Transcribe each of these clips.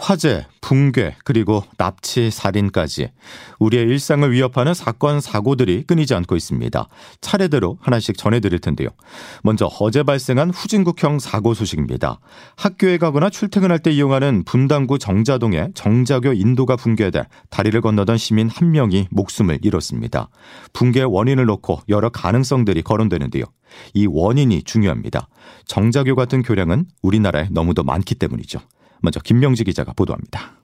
화재, 붕괴, 그리고 납치, 살인까지 우리의 일상을 위협하는 사건, 사고들이 끊이지 않고 있습니다. 차례대로 하나씩 전해드릴 텐데요. 먼저 어제 발생한 후진국형 사고 소식입니다. 학교에 가거나 출퇴근할 때 이용하는 분당구 정자동에 정자교 인도가 붕괴돼 다리를 건너던 시민 한 명이 목숨을 잃었습니다. 붕괴 원인을 놓고 여러 가능성들이 거론되는데요. 이 원인이 중요합니다. 정자교 같은 교량은 우리나라에 너무도 많기 때문이죠. 먼저 김명지 기자가 보도합니다.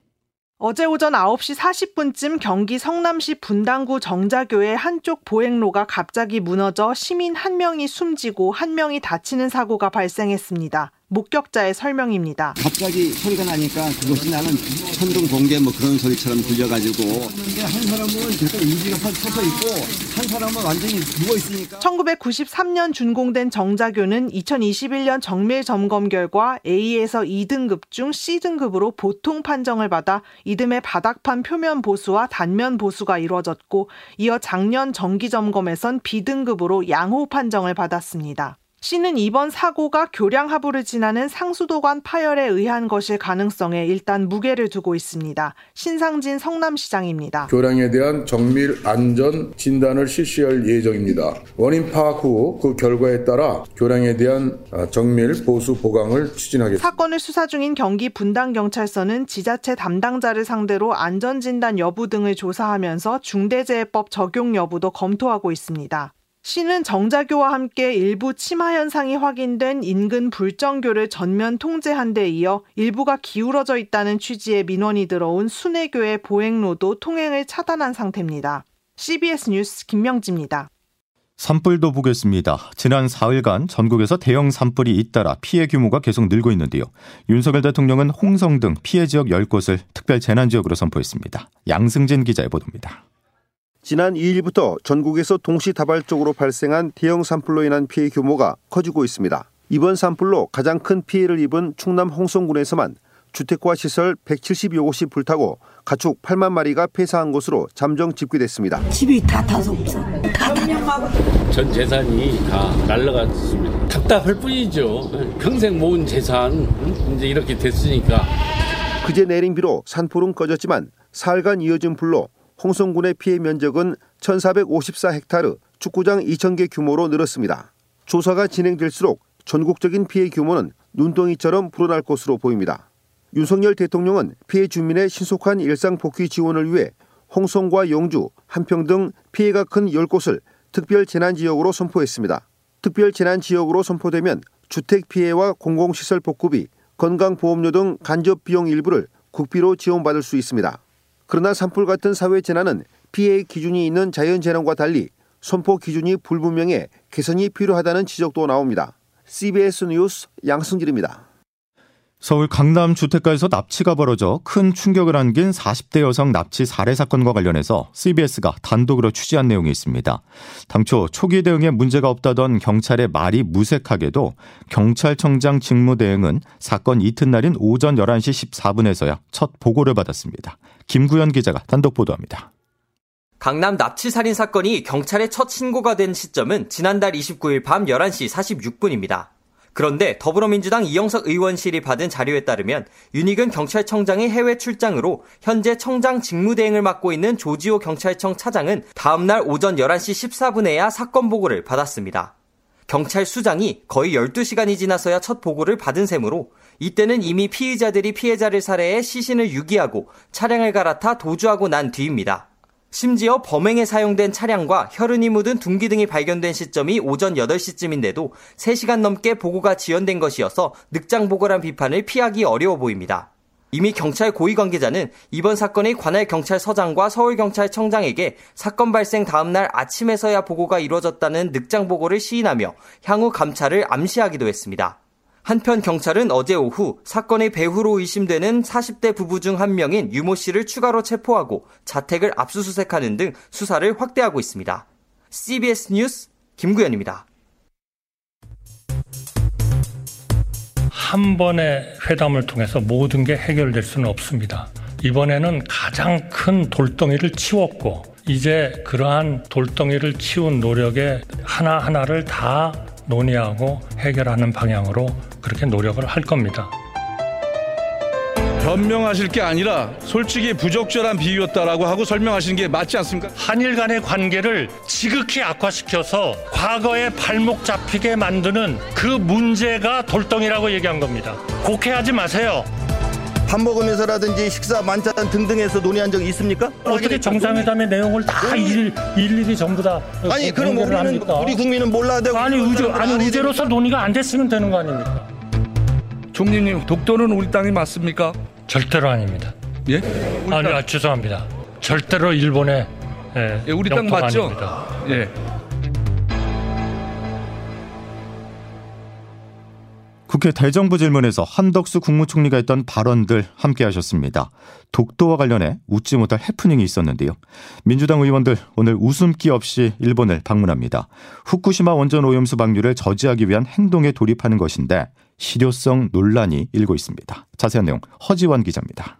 어제 오전 9시 40분쯤 경기 성남시 분당구 정자교의 한쪽 보행로가 갑자기 무너져 시민 한 명이 숨지고 한 명이 다치는 사고가 발생했습니다. 목격자의 설명입니다. 갑자기 소리가 나니까 그것이 나는 천둥 번개 뭐 그런 소리처럼 들려가지고 한 사람은 계속 인지가 서서 있고 한 사람은 완전히 누워 있으니까 1993년 준공된 정자교는 2021년 정밀 점검 결과 A에서 2등급 중 C등급으로 보통 판정을 받아 이듬해 바닥판 표면 보수와 단면 보수가 이루어졌고 이어 작년 정기 점검에선 B등급으로 양호 판정을 받았습니다. C는 이번 사고가 교량 하부를 지나는 상수도관 파열에 의한 것일 가능성에 일단 무게를 두고 있습니다. 신상진 성남시장입니다. 교량에 대한 정밀 안전 진단을 실시할 예정입니다. 원인 파악 후 그 결과에 따라 교량에 대한 정밀 보수 보강을 추진하겠습니다. 사건을 수사 중인 경기 분당 경찰서는 지자체 담당자를 상대로 안전 진단 여부 등을 조사하면서 중대재해법 적용 여부도 검토하고 있습니다. 시는 정자교와 함께 일부 치마 현상이 확인된 인근 불정교를 전면 통제한 데 이어 일부가 기울어져 있다는 취지의 민원이 들어온 순회교의 보행로도 통행을 차단한 상태입니다. CBS 뉴스 김명지입니다. 산불도 보겠습니다. 지난 4일간 전국에서 대형 산불이 잇따라 피해 규모가 계속 늘고 있는데요. 윤석열 대통령은 홍성 등 피해 지역 10곳을 특별 재난 지역으로 선포했습니다. 양승진 기자의 보도입니다. 지난 2일부터 전국에서 동시다발적으로 발생한 대형 산불로 인한 피해 규모가 커지고 있습니다. 이번 산불로 가장 큰 피해를 입은 충남 홍성군에서만 주택과 시설 170여 곳이 불타고 가축 8만 마리가 폐사한 것으로 잠정 집계됐습니다. 집이 다 타서 없어. 전 재산이 다 날라갔습니다. 답답할 뿐이죠. 평생 모은 재산 이제 이렇게 됐으니까. 그제 내린 비로 산불은 꺼졌지만 사흘간 이어진 불로 홍성군의 피해 면적은 1454헥타르, 축구장 2000개 규모로 늘었습니다. 조사가 진행될수록 전국적인 피해 규모는 눈덩이처럼 불어날 것으로 보입니다. 윤석열 대통령은 피해 주민의 신속한 일상 복귀 지원을 위해 홍성과 영주, 한평 등 피해가 큰 10곳을 특별 재난 지역으로 선포했습니다. 특별 재난 지역으로 선포되면 주택 피해와 공공시설 복구비, 건강보험료 등 간접 비용 일부를 국비로 지원받을 수 있습니다. 그러나 산불 같은 사회 재난은 피해 기준이 있는 자연 재난과 달리 선포 기준이 불분명해 개선이 필요하다는 지적도 나옵니다. CBS 뉴스 양승길입니다. 서울 강남 주택가에서 납치가 벌어져 큰 충격을 안긴 40대 여성 납치 살해 사건과 관련해서 CBS가 단독으로 취재한 내용이 있습니다. 당초 초기 대응에 문제가 없다던 경찰의 말이 무색하게도 경찰청장 직무대행은 사건 이튿날인 오전 11시 14분에서야 첫 보고를 받았습니다. 김구현 기자가 단독 보도합니다. 강남 납치 살인 사건이 경찰에 첫 신고가 된 시점은 지난달 29일 밤 11시 46분입니다. 그런데 더불어민주당 이영석 의원실이 받은 자료에 따르면 윤희근 경찰청장의 해외 출장으로 현재 청장 직무대행을 맡고 있는 조지호 경찰청 차장은 다음날 오전 11시 14분에야 사건 보고를 받았습니다. 경찰 수장이 거의 12시간이 지나서야 첫 보고를 받은 셈으로 이때는 이미 피의자들이 피해자를 살해해 시신을 유기하고 차량을 갈아타 도주하고 난 뒤입니다. 심지어 범행에 사용된 차량과 혈흔이 묻은 둥기 등이 발견된 시점이 오전 8시쯤인데도 3시간 넘게 보고가 지연된 것이어서 늑장 보고란 비판을 피하기 어려워 보입니다. 이미 경찰 고위 관계자는 이번 사건의 관할 경찰서장과 서울경찰청장에게 사건 발생 다음날 아침에서야 보고가 이루어졌다는 늑장 보고를 시인하며 향후 감찰을 암시하기도 했습니다. 한편 경찰은 어제 오후 사건의 배후로 의심되는 40대 부부 중 한 명인 유모 씨를 추가로 체포하고 자택을 압수수색하는 등 수사를 확대하고 있습니다. CBS 뉴스 김구현입니다. 한 번의 회담을 통해서 모든 게 해결될 수는 없습니다. 이번에는 가장 큰 돌덩이를 치웠고 이제 그러한 돌덩이를 치운 노력에 하나하나를 다 논의하고 해결하는 방향으로 그렇게 노력을 할 겁니다. 변명하실 게 아니라 솔직히 부적절한 비유였다라고 하고 설명하시는 게 맞지 않습니까? 한일 간의 관계를 지극히 악화시켜서 과거에 발목 잡히게 만드는 그 문제가 돌덩이라고 얘기한 겁니다. 곡해하지 마세요. 밥 먹으면서라든지 식사 만찬 등등에서 논의한 적이 있습니까? 어떻게 정상회담의 내용을 다 일, 일일이 전부 다 아니 그럼 우리는 합니까? 우리 국민은 몰라야 되고 아니 의제 아니 의제로서 논의가 안 됐으면 되는 거 아닙니까? 총리님 독도는 우리 땅이 맞습니까? 절대로 아닙니다. 예? 아니 아, 죄송합니다. 절대로 일본의 예, 예, 우리 땅 영토가 맞죠? 아닙니다. 예. 국회 대정부 질문에서 한덕수 국무총리가 했던 발언들 함께 하셨습니다. 독도와 관련해 웃지 못할 해프닝이 있었는데요. 민주당 의원들 오늘 웃음기 없이 일본을 방문합니다. 후쿠시마 원전 오염수 방류를 저지하기 위한 행동에 돌입하는 것인데 실효성 논란이 일고 있습니다. 자세한 내용 허지원 기자입니다.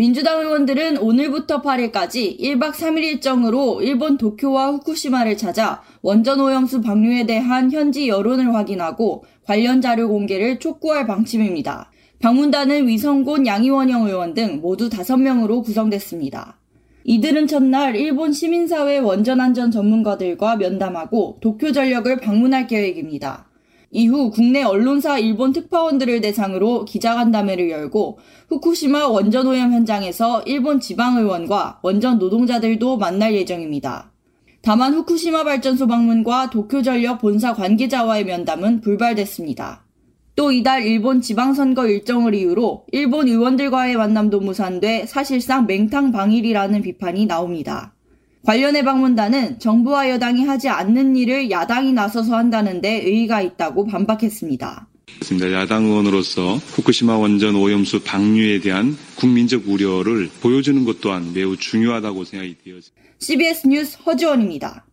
민주당 의원들은 오늘부터 8일까지 1박 3일 일정으로 일본 도쿄와 후쿠시마를 찾아 원전 오염수 방류에 대한 현지 여론을 확인하고 관련 자료 공개를 촉구할 방침입니다. 방문단은 위성곤 양이원영 의원 등 모두 5명으로 구성됐습니다. 이들은 첫날 일본 시민사회 원전 안전 전문가들과 면담하고 도쿄 전력을 방문할 계획입니다. 이후 국내 언론사 일본 특파원들을 대상으로 기자간담회를 열고 후쿠시마 원전 오염 현장에서 일본 지방의원과 원전 노동자들도 만날 예정입니다. 다만 후쿠시마 발전소 방문과 도쿄전력 본사 관계자와의 면담은 불발됐습니다. 또 이달 일본 지방선거 일정을 이유로 일본 의원들과의 만남도 무산돼 사실상 맹탕 방일이라는 비판이 나옵니다. 관련해 방문단은 정부와 여당이 하지 않는 일을 야당이 나서서 한다는데 의의가 있다고 반박했습니다. 야당 의원으로서 후쿠시마 원전 오염수 방류에 대한 국민적 우려를 보여주는 것 또한 매우 중요하다고 생각이 되어집니다. CBS 뉴스 허지원입니다.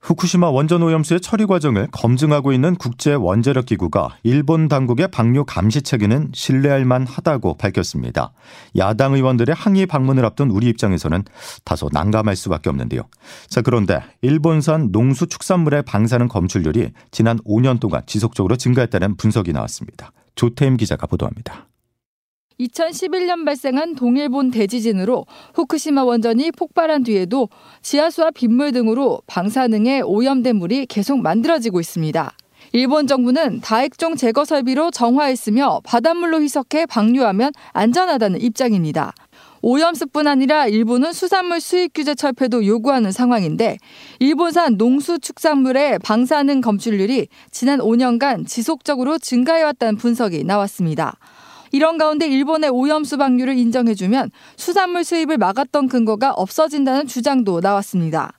후쿠시마 원전 오염수의 처리 과정을 검증하고 있는 국제 원자력 기구가 일본 당국의 방류 감시 체계는 신뢰할 만하다고 밝혔습니다. 야당 의원들의 항의 방문을 앞둔 우리 입장에서는 다소 난감할 수밖에 없는데요. 자, 그런데 일본산 농수 축산물의 방사능 검출률이 지난 5년 동안 지속적으로 증가했다는 분석이 나왔습니다. 조태임 기자가 보도합니다. 2011년 발생한 동일본 대지진으로 후쿠시마 원전이 폭발한 뒤에도 지하수와 빗물 등으로 방사능에 오염된 물이 계속 만들어지고 있습니다. 일본 정부는 다액종 제거 설비로 정화했으며 바닷물로 희석해 방류하면 안전하다는 입장입니다. 오염수뿐 아니라 일본은 수산물 수입 규제 철폐도 요구하는 상황인데 일본산 농수축산물의 방사능 검출률이 지난 5년간 지속적으로 증가해왔다는 분석이 나왔습니다. 이런 가운데 일본의 오염수 방류를 인정해주면 수산물 수입을 막았던 근거가 없어진다는 주장도 나왔습니다.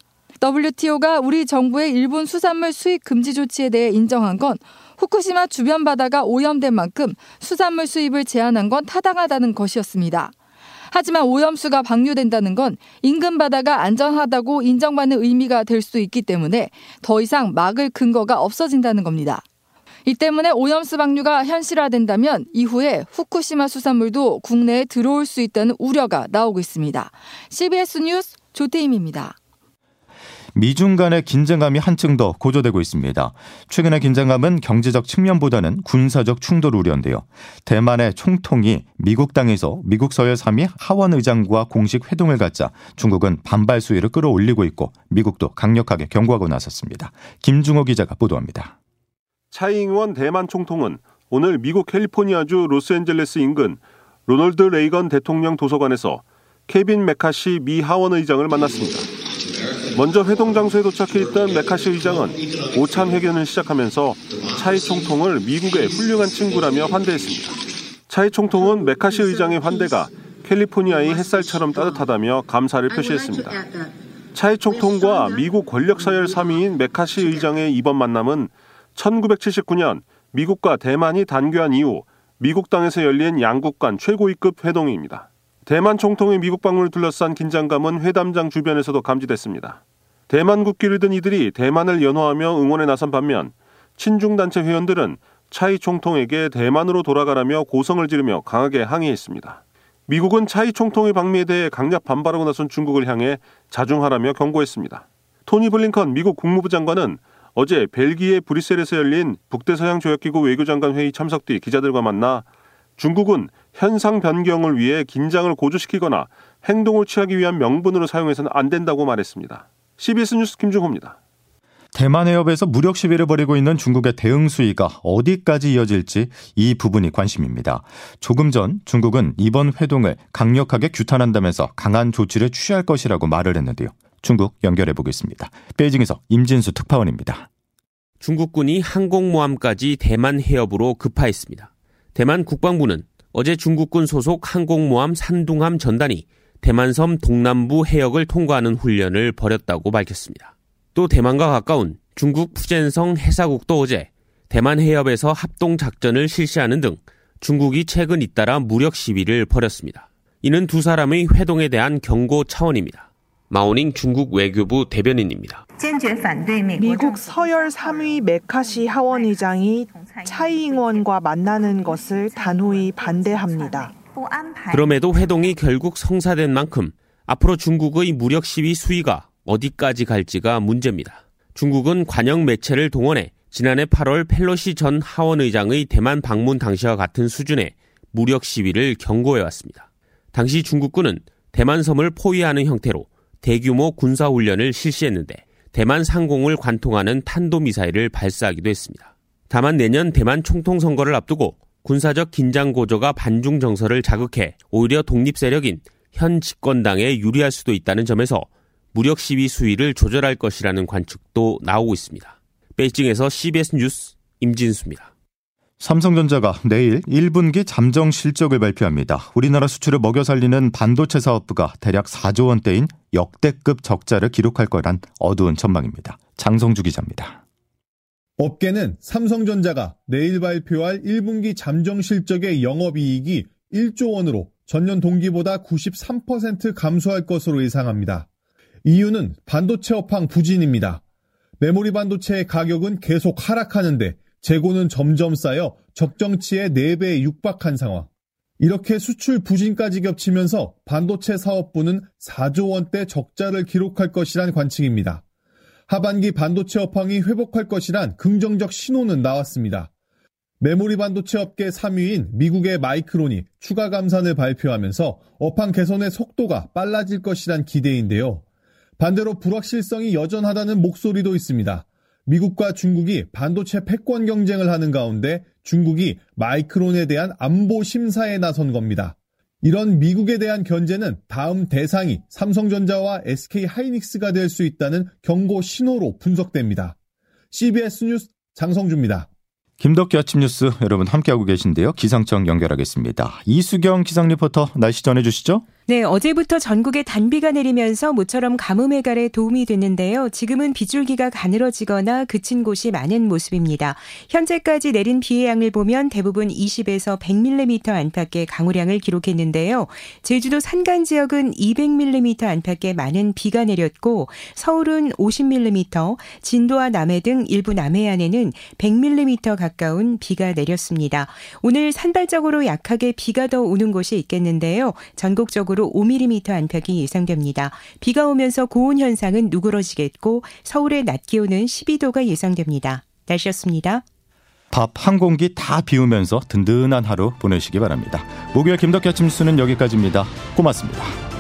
WTO가 우리 정부의 일본 수산물 수입 금지 조치에 대해 인정한 건 후쿠시마 주변 바다가 오염된 만큼 수산물 수입을 제한한 건 타당하다는 것이었습니다. 하지만 오염수가 방류된다는 건 인근 바다가 안전하다고 인정받는 의미가 될 수 있기 때문에 더 이상 막을 근거가 없어진다는 겁니다. 이 때문에 오염수 방류가 현실화된다면 이후에 후쿠시마 수산물도 국내에 들어올 수 있다는 우려가 나오고 있습니다. CBS 뉴스 조태임입니다. 미중 간의 긴장감이 한층 더 고조되고 있습니다. 최근의 긴장감은 경제적 측면보다는 군사적 충돌 우려인데요. 대만의 총통이 미국 땅에서 미국 서열 3위 하원 의장과 공식 회동을 갖자 중국은 반발 수위를 끌어올리고 있고 미국도 강력하게 경고하고 나섰습니다. 김중호 기자가 보도합니다. 차이잉원 대만 총통은 오늘 미국 캘리포니아주 로스앤젤레스 인근 로널드 레이건 대통령 도서관에서 케빈 메카시 미 하원 의장을 만났습니다. 먼저 회동 장소에 도착해 있던 메카시 의장은 오찬 회견을 시작하면서 차이 총통을 미국의 훌륭한 친구라며 환대했습니다. 차이 총통은 메카시 의장의 환대가 캘리포니아의 햇살처럼 따뜻하다며 감사를 표시했습니다. 차이 총통과 미국 권력 서열 3위인 메카시 의장의 이번 만남은 1979년 미국과 대만이 단교한 이후 미국 땅에서 열린 양국 간 최고위급 회동입니다. 대만 총통의 미국 방문을 둘러싼 긴장감은 회담장 주변에서도 감지됐습니다. 대만 국기를 든 이들이 대만을 연호하며 응원에 나선 반면 친중단체 회원들은 차이 총통에게 대만으로 돌아가라며 고성을 지르며 강하게 항의했습니다. 미국은 차이 총통의 방미에 대해 강력 반발하고 나선 중국을 향해 자중하라며 경고했습니다. 토니 블링컨 미국 국무부 장관은 어제 벨기에 브뤼셀에서 열린 북대서양 조약기구 외교장관 회의 참석 뒤 기자들과 만나 중국은 현상 변경을 위해 긴장을 고조시키거나 행동을 취하기 위한 명분으로 사용해서는 안 된다고 말했습니다. CBS 뉴스 김중호입니다. 대만 해협에서 무력 시위를 벌이고 있는 중국의 대응 수위가 어디까지 이어질지 이 부분이 관심입니다. 조금 전 중국은 이번 회동을 강력하게 규탄한다면서 강한 조치를 취할 것이라고 말을 했는데요. 중국 연결해 보겠습니다. 베이징에서 임진수 특파원입니다. 중국군이 항공모함까지 대만 해협으로 급파했습니다. 대만 국방부는 어제 중국군 소속 항공모함 산둥함 전단이 대만섬 동남부 해역을 통과하는 훈련을 벌였다고 밝혔습니다. 또 대만과 가까운 중국 푸젠성 해사국도 어제 대만 해협에서 합동 작전을 실시하는 등 중국이 최근 잇따라 무력 시위를 벌였습니다. 이는 두 사람의 회동에 대한 경고 차원입니다. 마오닝 중국 외교부 대변인입니다. 미국 서열 3위 메카시 하원의장이 차이잉원과 만나는 것을 단호히 반대합니다. 그럼에도 회동이 결국 성사된 만큼 앞으로 중국의 무력 시위 수위가 어디까지 갈지가 문제입니다. 중국은 관영 매체를 동원해 지난해 8월 펠로시 전 하원의장의 대만 방문 당시와 같은 수준의 무력 시위를 경고해왔습니다. 당시 중국군은 대만 섬을 포위하는 형태로 대규모 군사훈련을 실시했는데 대만 상공을 관통하는 탄도미사일을 발사하기도 했습니다. 다만 내년 대만 총통 선거를 앞두고 군사적 긴장 고조가 반중 정서를 자극해 오히려 독립 세력인 현 집권당에 유리할 수도 있다는 점에서 무력 시위 수위를 조절할 것이라는 관측도 나오고 있습니다. 베이징에서 CBS 뉴스 임진수입니다. 삼성전자가 내일 1분기 잠정 실적을 발표합니다. 우리나라 수출을 먹여 살리는 반도체 사업부가 대략 4조 원대인 역대급 적자를 기록할 거란 어두운 전망입니다. 장성주 기자입니다. 업계는 삼성전자가 내일 발표할 1분기 잠정 실적의 영업이익이 1조 원으로 전년 동기보다 93% 감소할 것으로 예상합니다. 이유는 반도체 업황 부진입니다. 메모리 반도체의 가격은 계속 하락하는데 재고는 점점 쌓여 적정치의 4배에 육박한 상황. 이렇게 수출 부진까지 겹치면서 반도체 사업부는 4조 원대 적자를 기록할 것이란 관측입니다. 하반기 반도체 업황이 회복할 것이란 긍정적 신호는 나왔습니다. 메모리 반도체 업계 3위인 미국의 마이크론이 추가 감산을 발표하면서 업황 개선의 속도가 빨라질 것이란 기대인데요. 반대로 불확실성이 여전하다는 목소리도 있습니다. 미국과 중국이 반도체 패권 경쟁을 하는 가운데 중국이 마이크론에 대한 안보 심사에 나선 겁니다. 이런 미국에 대한 견제는 다음 대상이 삼성전자와 SK 하이닉스가 될 수 있다는 경고 신호로 분석됩니다. CBS 뉴스 장성주입니다. 김덕기 아침 뉴스 여러분 함께하고 계신데요. 기상청 연결하겠습니다. 이수경 기상 리포터 날씨 전해주시죠. 네, 어제부터 전국에 단비가 내리면서 모처럼 가뭄 해갈에 도움이 됐는데요. 지금은 빗줄기가 가늘어지거나 그친 곳이 많은 모습입니다. 현재까지 내린 비의 양을 보면 대부분 20에서 100mm 안팎의 강우량을 기록했는데요. 제주도 산간 지역은 200mm 안팎의 많은 비가 내렸고 서울은 50mm, 진도와 남해 등 일부 남해안에는 100mm 가까운 비가 내렸습니다. 오늘 산발적으로 약하게 비가 더 오는 곳이 있겠는데요. 전국적으로 전국으로 5mm 안팎이 예상됩니다. 비가 오면서 고온 현상은 누그러지겠고 서울의 낮 기온은 12도가 예상됩니다. 날씨였습니다. 밥 한 공기 다 비우면서 든든한 하루 보내시기 바랍니다. 목요일 김덕기 아침 뉴스는 여기까지입니다. 고맙습니다.